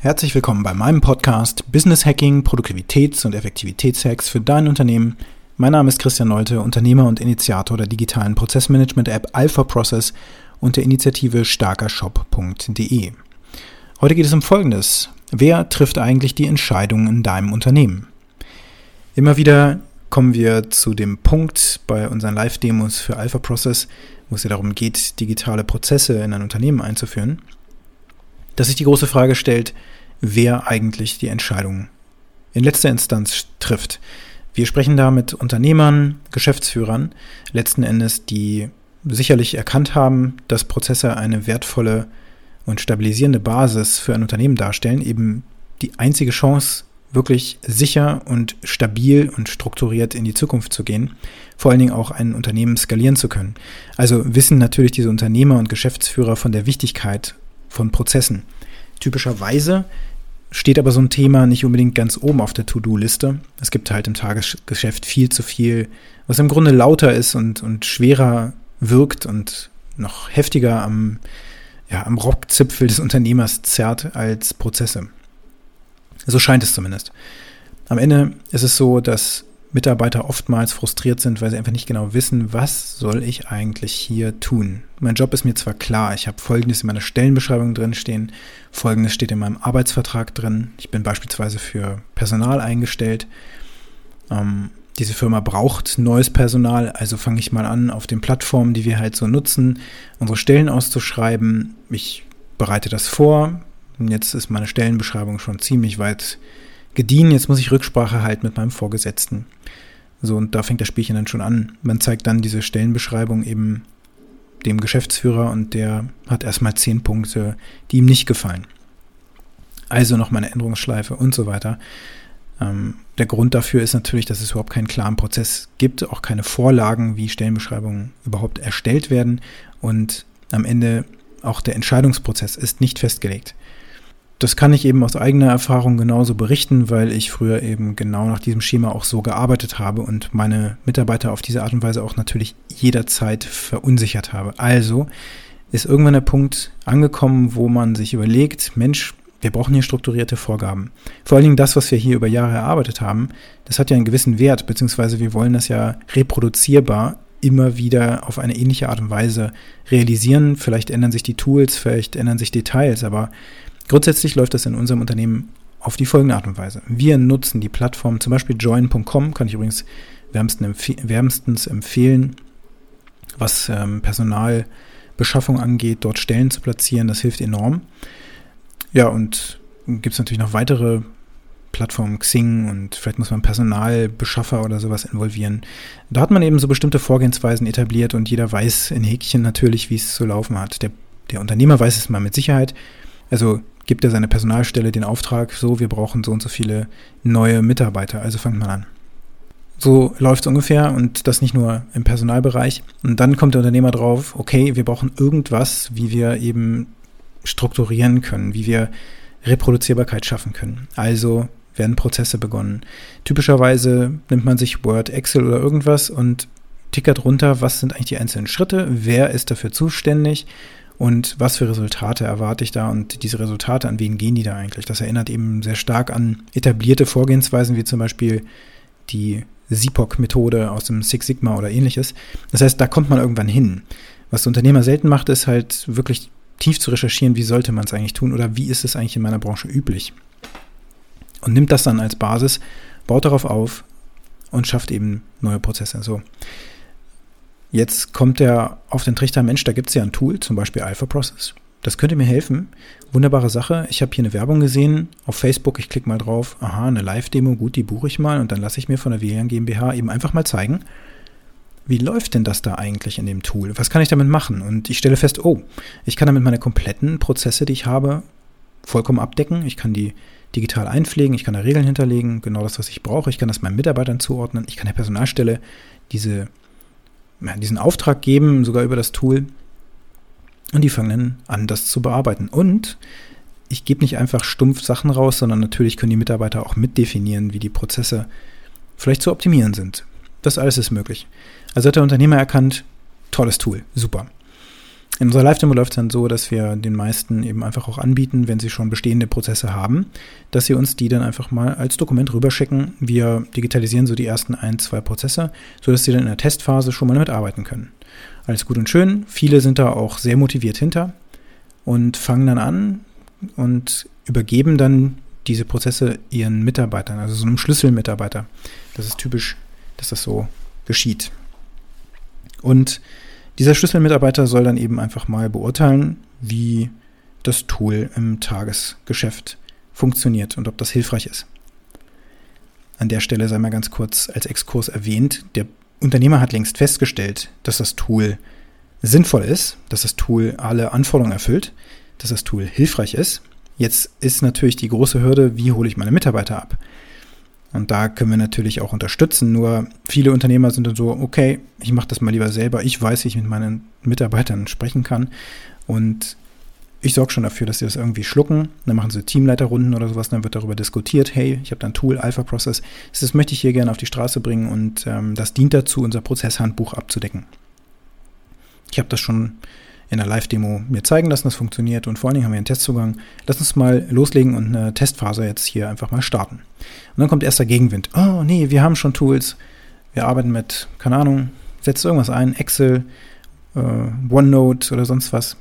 Herzlich willkommen bei meinem Podcast Business Hacking, Produktivitäts- und Effektivitätshacks für dein Unternehmen. Mein Name ist Christian Nolte, Unternehmer und Initiator der digitalen Prozessmanagement-App Alpha Process und der Initiative starkershop.de. Heute geht es um Folgendes. Wer trifft eigentlich die Entscheidungen in deinem Unternehmen? Immer wieder kommen wir zu dem Punkt bei unseren Live-Demos für Alpha Process, wo es ja darum geht, digitale Prozesse in ein Unternehmen einzuführen dass sich die große Frage stellt, wer eigentlich die Entscheidung in letzter Instanz trifft. Wir sprechen da mit Unternehmern, Geschäftsführern, letzten Endes, die sicherlich erkannt haben, dass Prozesse eine wertvolle und stabilisierende Basis für ein Unternehmen darstellen, eben die einzige Chance, wirklich sicher und stabil und strukturiert in die Zukunft zu gehen, vor allen Dingen auch ein Unternehmen skalieren zu können. Also wissen natürlich diese Unternehmer und Geschäftsführer von der Wichtigkeit von Prozessen. Typischerweise steht aber so ein Thema nicht unbedingt ganz oben auf der To-Do-Liste. Es gibt halt im Tagesgeschäft viel zu viel, was im Grunde lauter ist und, und schwerer wirkt und noch heftiger am, ja, am Rockzipfel des Unternehmers zerrt als Prozesse. So scheint es zumindest. Am Ende ist es so, dass Mitarbeiter oftmals frustriert sind, weil sie einfach nicht genau wissen, was soll ich eigentlich hier tun. Mein Job ist mir zwar klar, ich habe Folgendes in meiner Stellenbeschreibung drin stehen, Folgendes steht in meinem Arbeitsvertrag drin, ich bin beispielsweise für Personal eingestellt, ähm, diese Firma braucht neues Personal, also fange ich mal an, auf den Plattformen, die wir halt so nutzen, unsere Stellen auszuschreiben. Ich bereite das vor. Und jetzt ist meine Stellenbeschreibung schon ziemlich weit gediehen, jetzt muss ich Rücksprache halten mit meinem Vorgesetzten. So, und da fängt das Spielchen dann schon an. Man zeigt dann diese Stellenbeschreibung eben dem Geschäftsführer und der hat erstmal zehn Punkte, die ihm nicht gefallen. Also nochmal eine Änderungsschleife und so weiter. Ähm, der Grund dafür ist natürlich, dass es überhaupt keinen klaren Prozess gibt, auch keine Vorlagen, wie Stellenbeschreibungen überhaupt erstellt werden und am Ende auch der Entscheidungsprozess ist nicht festgelegt das kann ich eben aus eigener Erfahrung genauso berichten, weil ich früher eben genau nach diesem Schema auch so gearbeitet habe und meine Mitarbeiter auf diese Art und Weise auch natürlich jederzeit verunsichert habe. Also ist irgendwann der Punkt angekommen, wo man sich überlegt, Mensch, wir brauchen hier strukturierte Vorgaben. Vor allen Dingen das, was wir hier über Jahre erarbeitet haben, das hat ja einen gewissen Wert, beziehungsweise wir wollen das ja reproduzierbar immer wieder auf eine ähnliche Art und Weise realisieren. Vielleicht ändern sich die Tools, vielleicht ändern sich Details, aber Grundsätzlich läuft das in unserem Unternehmen auf die folgende Art und Weise. Wir nutzen die Plattform, zum Beispiel join.com, kann ich übrigens wärmstens empfehlen, was ähm, Personalbeschaffung angeht, dort Stellen zu platzieren. Das hilft enorm. Ja, und gibt es natürlich noch weitere Plattformen, Xing und vielleicht muss man Personalbeschaffer oder sowas involvieren. Da hat man eben so bestimmte Vorgehensweisen etabliert und jeder weiß in Häkchen natürlich, wie es zu laufen hat. Der, der Unternehmer weiß es mal mit Sicherheit. Also gibt er seine Personalstelle den Auftrag, so, wir brauchen so und so viele neue Mitarbeiter, also fangt man an. So läuft es ungefähr und das nicht nur im Personalbereich. Und dann kommt der Unternehmer drauf, okay, wir brauchen irgendwas, wie wir eben strukturieren können, wie wir Reproduzierbarkeit schaffen können. Also werden Prozesse begonnen. Typischerweise nimmt man sich Word, Excel oder irgendwas und tickert runter, was sind eigentlich die einzelnen Schritte, wer ist dafür zuständig, und was für Resultate erwarte ich da und diese Resultate, an wen gehen die da eigentlich? Das erinnert eben sehr stark an etablierte Vorgehensweisen, wie zum Beispiel die SIPOC-Methode aus dem Six Sigma oder ähnliches. Das heißt, da kommt man irgendwann hin. Was der Unternehmer selten macht, ist halt wirklich tief zu recherchieren, wie sollte man es eigentlich tun oder wie ist es eigentlich in meiner Branche üblich. Und nimmt das dann als Basis, baut darauf auf und schafft eben neue Prozesse. So. Jetzt kommt er auf den Trichter, Mensch, da gibt es ja ein Tool, zum Beispiel Alpha Process. Das könnte mir helfen. Wunderbare Sache. Ich habe hier eine Werbung gesehen auf Facebook. Ich klicke mal drauf. Aha, eine Live-Demo. Gut, die buche ich mal. Und dann lasse ich mir von der WLAN GmbH eben einfach mal zeigen, wie läuft denn das da eigentlich in dem Tool? Was kann ich damit machen? Und ich stelle fest, oh, ich kann damit meine kompletten Prozesse, die ich habe, vollkommen abdecken. Ich kann die digital einpflegen. Ich kann da Regeln hinterlegen. Genau das, was ich brauche. Ich kann das meinen Mitarbeitern zuordnen. Ich kann der Personalstelle diese diesen Auftrag geben, sogar über das Tool. Und die fangen dann an, das zu bearbeiten. Und ich gebe nicht einfach stumpf Sachen raus, sondern natürlich können die Mitarbeiter auch mitdefinieren, wie die Prozesse vielleicht zu optimieren sind. Das alles ist möglich. Also hat der Unternehmer erkannt, tolles Tool, super. In unserer Live-Demo läuft es dann so, dass wir den meisten eben einfach auch anbieten, wenn sie schon bestehende Prozesse haben, dass sie uns die dann einfach mal als Dokument rüberschicken. Wir digitalisieren so die ersten ein, zwei Prozesse, sodass sie dann in der Testphase schon mal damit arbeiten können. Alles gut und schön. Viele sind da auch sehr motiviert hinter und fangen dann an und übergeben dann diese Prozesse ihren Mitarbeitern, also so einem Schlüsselmitarbeiter. Das ist typisch, dass das so geschieht. Und dieser Schlüsselmitarbeiter soll dann eben einfach mal beurteilen, wie das Tool im Tagesgeschäft funktioniert und ob das hilfreich ist. An der Stelle sei mal ganz kurz als Exkurs erwähnt, der Unternehmer hat längst festgestellt, dass das Tool sinnvoll ist, dass das Tool alle Anforderungen erfüllt, dass das Tool hilfreich ist. Jetzt ist natürlich die große Hürde, wie hole ich meine Mitarbeiter ab? Und da können wir natürlich auch unterstützen. Nur viele Unternehmer sind dann so, okay, ich mache das mal lieber selber. Ich weiß, wie ich mit meinen Mitarbeitern sprechen kann. Und ich sorge schon dafür, dass sie das irgendwie schlucken. Dann machen sie Teamleiterrunden oder sowas. Dann wird darüber diskutiert, hey, ich habe da ein Tool, Alpha Process. Das möchte ich hier gerne auf die Straße bringen und ähm, das dient dazu, unser Prozesshandbuch abzudecken. Ich habe das schon in der Live-Demo mir zeigen lassen, das funktioniert und vor allen Dingen haben wir einen Testzugang. Lass uns mal loslegen und eine Testphase jetzt hier einfach mal starten. Und dann kommt erst der Gegenwind. Oh nee, wir haben schon Tools. Wir arbeiten mit, keine Ahnung, setzt irgendwas ein, Excel, äh, OneNote oder sonst was.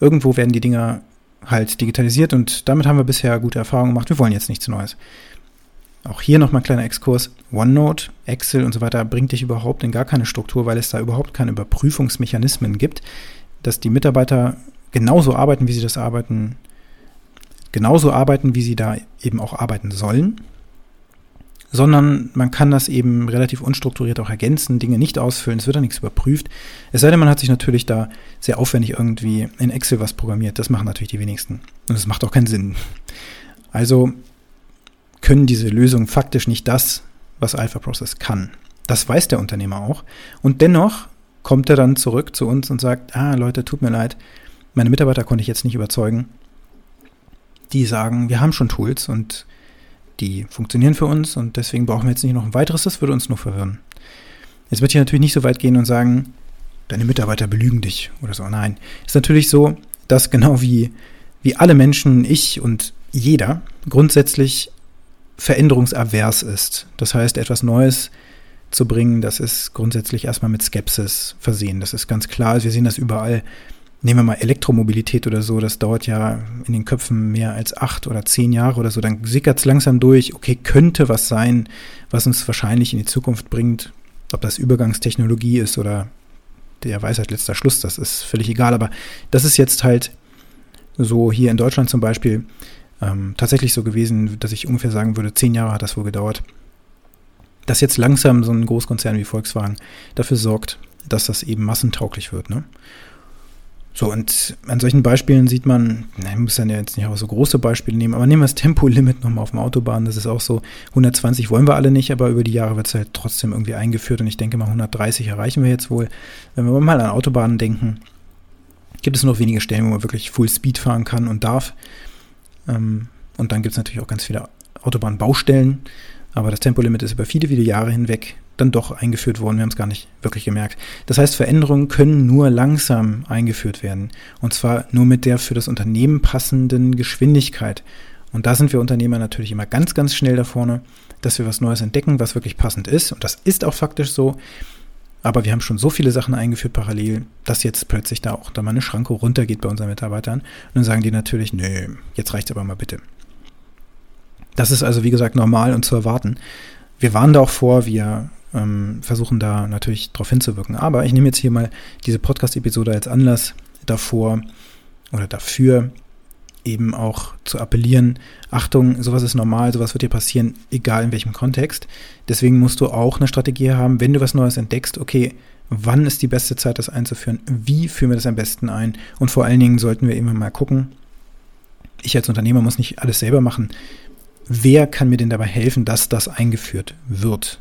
Irgendwo werden die Dinger halt digitalisiert und damit haben wir bisher gute Erfahrungen gemacht. Wir wollen jetzt nichts Neues. Auch hier nochmal ein kleiner Exkurs. OneNote, Excel und so weiter bringt dich überhaupt in gar keine Struktur, weil es da überhaupt keine Überprüfungsmechanismen gibt dass die Mitarbeiter genauso arbeiten, wie sie das arbeiten, genauso arbeiten, wie sie da eben auch arbeiten sollen, sondern man kann das eben relativ unstrukturiert auch ergänzen, Dinge nicht ausfüllen, es wird da nichts überprüft. Es sei denn, man hat sich natürlich da sehr aufwendig irgendwie in Excel was programmiert. Das machen natürlich die wenigsten. Und es macht auch keinen Sinn. Also können diese Lösungen faktisch nicht das, was Alpha Process kann. Das weiß der Unternehmer auch. Und dennoch kommt er dann zurück zu uns und sagt, ah Leute, tut mir leid, meine Mitarbeiter konnte ich jetzt nicht überzeugen. Die sagen, wir haben schon Tools und die funktionieren für uns und deswegen brauchen wir jetzt nicht noch ein weiteres, das würde uns nur verwirren. Jetzt wird ich natürlich nicht so weit gehen und sagen, deine Mitarbeiter belügen dich oder so. Nein, ist natürlich so, dass genau wie, wie alle Menschen, ich und jeder grundsätzlich veränderungsavers ist. Das heißt, etwas Neues zu bringen, das ist grundsätzlich erstmal mit Skepsis versehen. Das ist ganz klar. Wir sehen das überall. Nehmen wir mal Elektromobilität oder so, das dauert ja in den Köpfen mehr als acht oder zehn Jahre oder so. Dann sickert es langsam durch, okay, könnte was sein, was uns wahrscheinlich in die Zukunft bringt. Ob das Übergangstechnologie ist oder der Weisheit letzter Schluss, das ist völlig egal. Aber das ist jetzt halt so hier in Deutschland zum Beispiel ähm, tatsächlich so gewesen, dass ich ungefähr sagen würde, zehn Jahre hat das wohl gedauert dass jetzt langsam so ein Großkonzern wie Volkswagen dafür sorgt, dass das eben massentauglich wird. Ne? So, und an solchen Beispielen sieht man, ich muss dann ja jetzt nicht auch so große Beispiele nehmen, aber nehmen wir das Tempolimit nochmal auf dem Autobahn, das ist auch so, 120 wollen wir alle nicht, aber über die Jahre wird es halt trotzdem irgendwie eingeführt und ich denke mal 130 erreichen wir jetzt wohl. Wenn wir mal an Autobahnen denken, gibt es nur noch wenige Stellen, wo man wirklich Full Speed fahren kann und darf. Ähm, und dann gibt es natürlich auch ganz viele Autobahnbaustellen, aber das Tempolimit ist über viele, viele Jahre hinweg dann doch eingeführt worden. Wir haben es gar nicht wirklich gemerkt. Das heißt, Veränderungen können nur langsam eingeführt werden. Und zwar nur mit der für das Unternehmen passenden Geschwindigkeit. Und da sind wir Unternehmer natürlich immer ganz, ganz schnell da vorne, dass wir was Neues entdecken, was wirklich passend ist. Und das ist auch faktisch so. Aber wir haben schon so viele Sachen eingeführt parallel, dass jetzt plötzlich da auch da mal eine Schranke runtergeht bei unseren Mitarbeitern. Und dann sagen die natürlich, nö, jetzt reicht's aber mal bitte. Das ist also, wie gesagt, normal und zu erwarten. Wir warnen da auch vor, wir ähm, versuchen da natürlich darauf hinzuwirken. Aber ich nehme jetzt hier mal diese Podcast-Episode als Anlass davor oder dafür, eben auch zu appellieren, Achtung, sowas ist normal, sowas wird dir passieren, egal in welchem Kontext. Deswegen musst du auch eine Strategie haben, wenn du was Neues entdeckst, okay, wann ist die beste Zeit, das einzuführen? Wie führen wir das am besten ein? Und vor allen Dingen sollten wir immer mal gucken, ich als Unternehmer muss nicht alles selber machen wer kann mir denn dabei helfen, dass das eingeführt wird?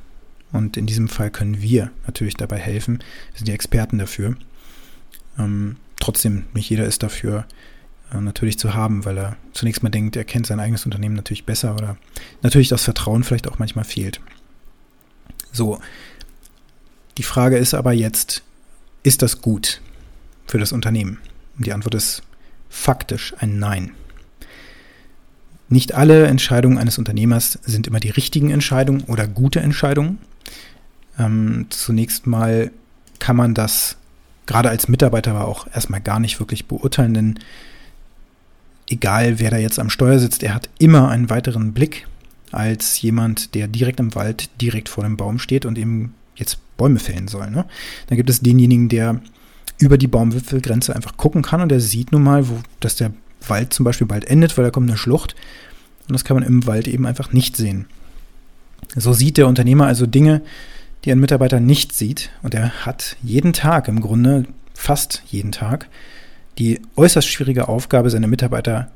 Und in diesem Fall können wir natürlich dabei helfen. Wir sind die Experten dafür. Ähm, trotzdem, nicht jeder ist dafür äh, natürlich zu haben, weil er zunächst mal denkt, er kennt sein eigenes Unternehmen natürlich besser oder natürlich das Vertrauen vielleicht auch manchmal fehlt. So, die Frage ist aber jetzt, ist das gut für das Unternehmen? Und die Antwort ist faktisch ein Nein. Nicht alle Entscheidungen eines Unternehmers sind immer die richtigen Entscheidungen oder gute Entscheidungen. Ähm, zunächst mal kann man das gerade als Mitarbeiter aber auch erstmal gar nicht wirklich beurteilen, denn egal wer da jetzt am Steuer sitzt, er hat immer einen weiteren Blick als jemand, der direkt im Wald, direkt vor dem Baum steht und eben jetzt Bäume fällen soll. Ne? Dann gibt es denjenigen, der über die Baumwipfelgrenze einfach gucken kann und der sieht nun mal, wo, dass der Wald zum Beispiel bald endet, weil da kommt eine Schlucht und das kann man im Wald eben einfach nicht sehen. So sieht der Unternehmer also Dinge, die ein Mitarbeiter nicht sieht und er hat jeden Tag im Grunde, fast jeden Tag, die äußerst schwierige Aufgabe, seine Mitarbeiter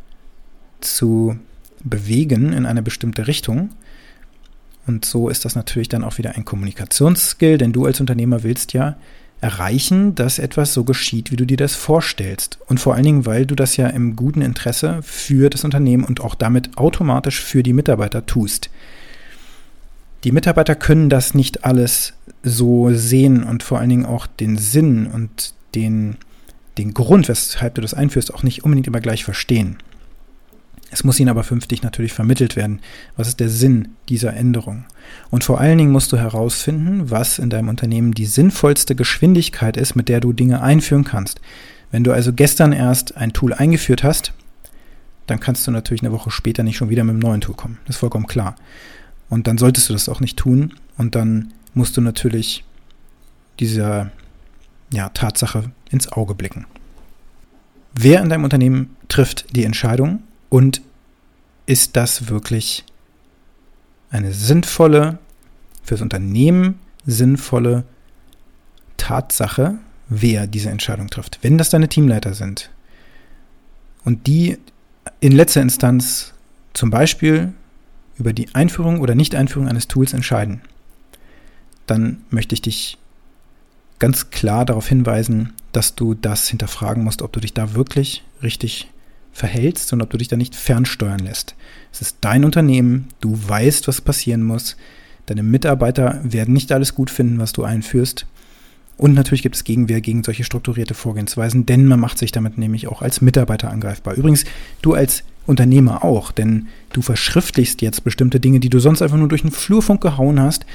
zu bewegen in eine bestimmte Richtung. Und so ist das natürlich dann auch wieder ein Kommunikationsskill, denn du als Unternehmer willst ja erreichen, dass etwas so geschieht, wie du dir das vorstellst. Und vor allen Dingen, weil du das ja im guten Interesse für das Unternehmen und auch damit automatisch für die Mitarbeiter tust. Die Mitarbeiter können das nicht alles so sehen und vor allen Dingen auch den Sinn und den, den Grund, weshalb du das einführst, auch nicht unbedingt immer gleich verstehen. Es muss ihnen aber fünftig natürlich vermittelt werden. Was ist der Sinn dieser Änderung? Und vor allen Dingen musst du herausfinden, was in deinem Unternehmen die sinnvollste Geschwindigkeit ist, mit der du Dinge einführen kannst. Wenn du also gestern erst ein Tool eingeführt hast, dann kannst du natürlich eine Woche später nicht schon wieder mit einem neuen Tool kommen. Das ist vollkommen klar. Und dann solltest du das auch nicht tun. Und dann musst du natürlich dieser ja, Tatsache ins Auge blicken. Wer in deinem Unternehmen trifft die Entscheidung und ist das wirklich eine sinnvolle, fürs Unternehmen sinnvolle Tatsache, wer diese Entscheidung trifft? Wenn das deine Teamleiter sind und die in letzter Instanz zum Beispiel über die Einführung oder Nicht-Einführung eines Tools entscheiden, dann möchte ich dich ganz klar darauf hinweisen, dass du das hinterfragen musst, ob du dich da wirklich richtig verhältst und ob du dich da nicht fernsteuern lässt. Es ist dein Unternehmen, du weißt, was passieren muss. Deine Mitarbeiter werden nicht alles gut finden, was du einführst. Und natürlich gibt es Gegenwehr gegen solche strukturierte Vorgehensweisen, denn man macht sich damit nämlich auch als Mitarbeiter angreifbar. Übrigens, du als Unternehmer auch, denn du verschriftlichst jetzt bestimmte Dinge, die du sonst einfach nur durch den Flurfunk gehauen hast.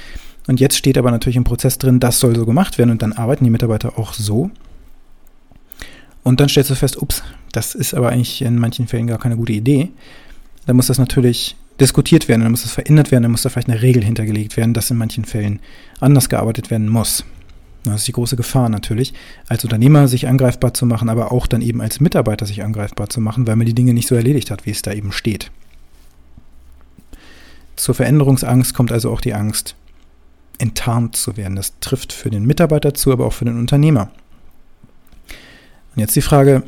Und jetzt steht aber natürlich im Prozess drin, das soll so gemacht werden und dann arbeiten die Mitarbeiter auch so. Und dann stellst du fest, ups, das ist aber eigentlich in manchen Fällen gar keine gute Idee. Dann muss das natürlich diskutiert werden, dann muss das verändert werden, dann muss da vielleicht eine Regel hintergelegt werden, dass in manchen Fällen anders gearbeitet werden muss. Das ist die große Gefahr natürlich, als Unternehmer sich angreifbar zu machen, aber auch dann eben als Mitarbeiter sich angreifbar zu machen, weil man die Dinge nicht so erledigt hat, wie es da eben steht. Zur Veränderungsangst kommt also auch die Angst, enttarnt zu werden. Das trifft für den Mitarbeiter zu, aber auch für den Unternehmer. Und jetzt die Frage,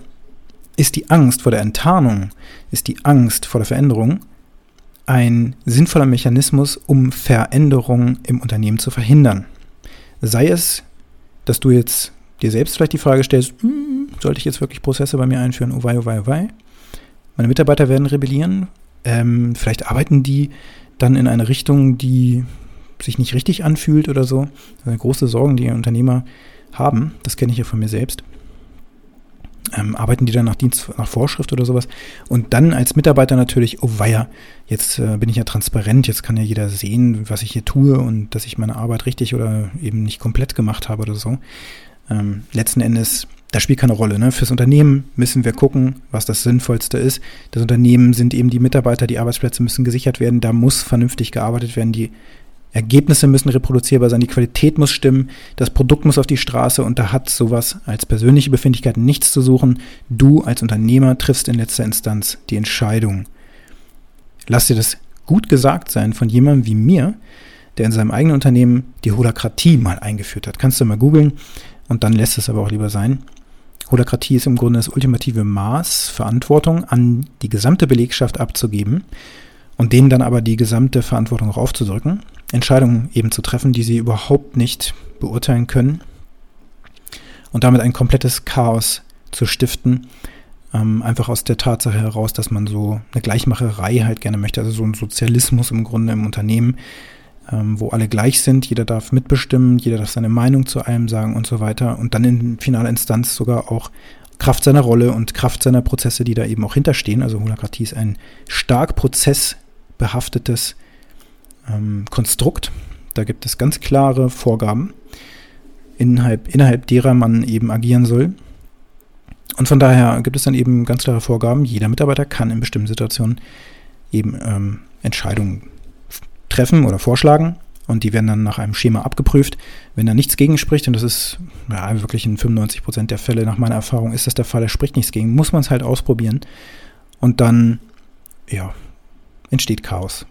ist die Angst vor der Enttarnung, ist die Angst vor der Veränderung ein sinnvoller Mechanismus, um Veränderungen im Unternehmen zu verhindern? Sei es, dass du jetzt dir selbst vielleicht die Frage stellst, hm, sollte ich jetzt wirklich Prozesse bei mir einführen? Oh wei, oh wei, oh wei. Meine Mitarbeiter werden rebellieren. Ähm, vielleicht arbeiten die dann in eine Richtung, die sich nicht richtig anfühlt oder so. Das sind große Sorgen, die Unternehmer haben. Das kenne ich ja von mir selbst ähm, arbeiten die dann nach Dienst, nach Vorschrift oder sowas. Und dann als Mitarbeiter natürlich, oh weia, jetzt äh, bin ich ja transparent, jetzt kann ja jeder sehen, was ich hier tue und dass ich meine Arbeit richtig oder eben nicht komplett gemacht habe oder so. Ähm, letzten Endes, das spielt keine Rolle. Ne? Fürs Unternehmen müssen wir gucken, was das Sinnvollste ist. Das Unternehmen sind eben die Mitarbeiter, die Arbeitsplätze müssen gesichert werden, da muss vernünftig gearbeitet werden, die Ergebnisse müssen reproduzierbar sein, die Qualität muss stimmen, das Produkt muss auf die Straße und da hat sowas als persönliche Befindlichkeit nichts zu suchen. Du als Unternehmer triffst in letzter Instanz die Entscheidung. Lass dir das gut gesagt sein von jemandem wie mir, der in seinem eigenen Unternehmen die Holakratie mal eingeführt hat. Kannst du mal googeln und dann lässt es aber auch lieber sein. Holakratie ist im Grunde das ultimative Maß, Verantwortung an die gesamte Belegschaft abzugeben und denen dann aber die gesamte Verantwortung raufzudrücken. Entscheidungen eben zu treffen, die sie überhaupt nicht beurteilen können und damit ein komplettes Chaos zu stiften, ähm, einfach aus der Tatsache heraus, dass man so eine Gleichmacherei halt gerne möchte, also so ein Sozialismus im Grunde im Unternehmen, ähm, wo alle gleich sind, jeder darf mitbestimmen, jeder darf seine Meinung zu allem sagen und so weiter und dann in finaler Instanz sogar auch Kraft seiner Rolle und Kraft seiner Prozesse, die da eben auch hinterstehen. Also Holokratie ist ein stark prozessbehaftetes ähm, Konstrukt. Da gibt es ganz klare Vorgaben, innerhalb, innerhalb derer man eben agieren soll. Und von daher gibt es dann eben ganz klare Vorgaben. Jeder Mitarbeiter kann in bestimmten Situationen eben ähm, Entscheidungen treffen oder vorschlagen und die werden dann nach einem Schema abgeprüft. Wenn da nichts gegen spricht, und das ist ja, wirklich in 95 Prozent der Fälle nach meiner Erfahrung ist das der Fall, da spricht nichts gegen, muss man es halt ausprobieren und dann, ja, entsteht Chaos.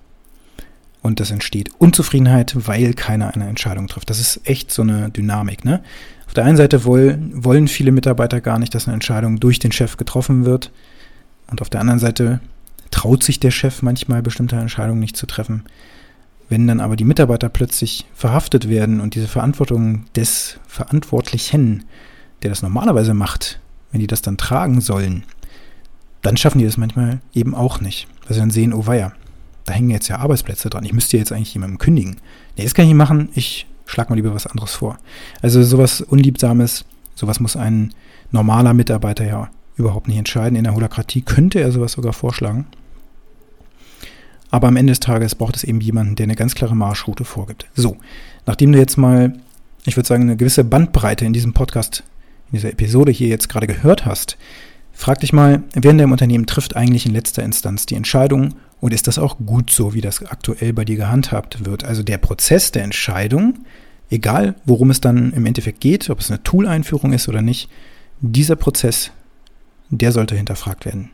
Und das entsteht Unzufriedenheit, weil keiner eine Entscheidung trifft. Das ist echt so eine Dynamik. Ne? Auf der einen Seite wollen, wollen viele Mitarbeiter gar nicht, dass eine Entscheidung durch den Chef getroffen wird. Und auf der anderen Seite traut sich der Chef manchmal bestimmte Entscheidungen nicht zu treffen. Wenn dann aber die Mitarbeiter plötzlich verhaftet werden und diese Verantwortung des Verantwortlichen, der das normalerweise macht, wenn die das dann tragen sollen, dann schaffen die das manchmal eben auch nicht. Weil sie dann sehen, oh weia, da hängen jetzt ja Arbeitsplätze dran. Ich müsste jetzt eigentlich jemandem kündigen. Nee, das kann ich nicht machen. Ich schlage mal lieber was anderes vor. Also sowas Unliebsames, sowas muss ein normaler Mitarbeiter ja überhaupt nicht entscheiden. In der Holokratie könnte er sowas sogar vorschlagen. Aber am Ende des Tages braucht es eben jemanden, der eine ganz klare Marschroute vorgibt. So, nachdem du jetzt mal, ich würde sagen, eine gewisse Bandbreite in diesem Podcast, in dieser Episode hier jetzt gerade gehört hast, frag dich mal, wer in deinem Unternehmen trifft eigentlich in letzter Instanz die Entscheidung und ist das auch gut so, wie das aktuell bei dir gehandhabt wird? Also der Prozess der Entscheidung, egal worum es dann im Endeffekt geht, ob es eine Tool-Einführung ist oder nicht, dieser Prozess, der sollte hinterfragt werden.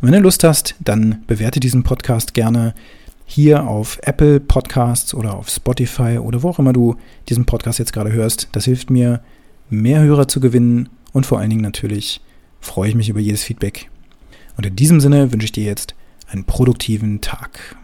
Wenn du Lust hast, dann bewerte diesen Podcast gerne hier auf Apple Podcasts oder auf Spotify oder wo auch immer du diesen Podcast jetzt gerade hörst. Das hilft mir, mehr Hörer zu gewinnen und vor allen Dingen natürlich freue ich mich über jedes Feedback. Und in diesem Sinne wünsche ich dir jetzt einen produktiven Tag.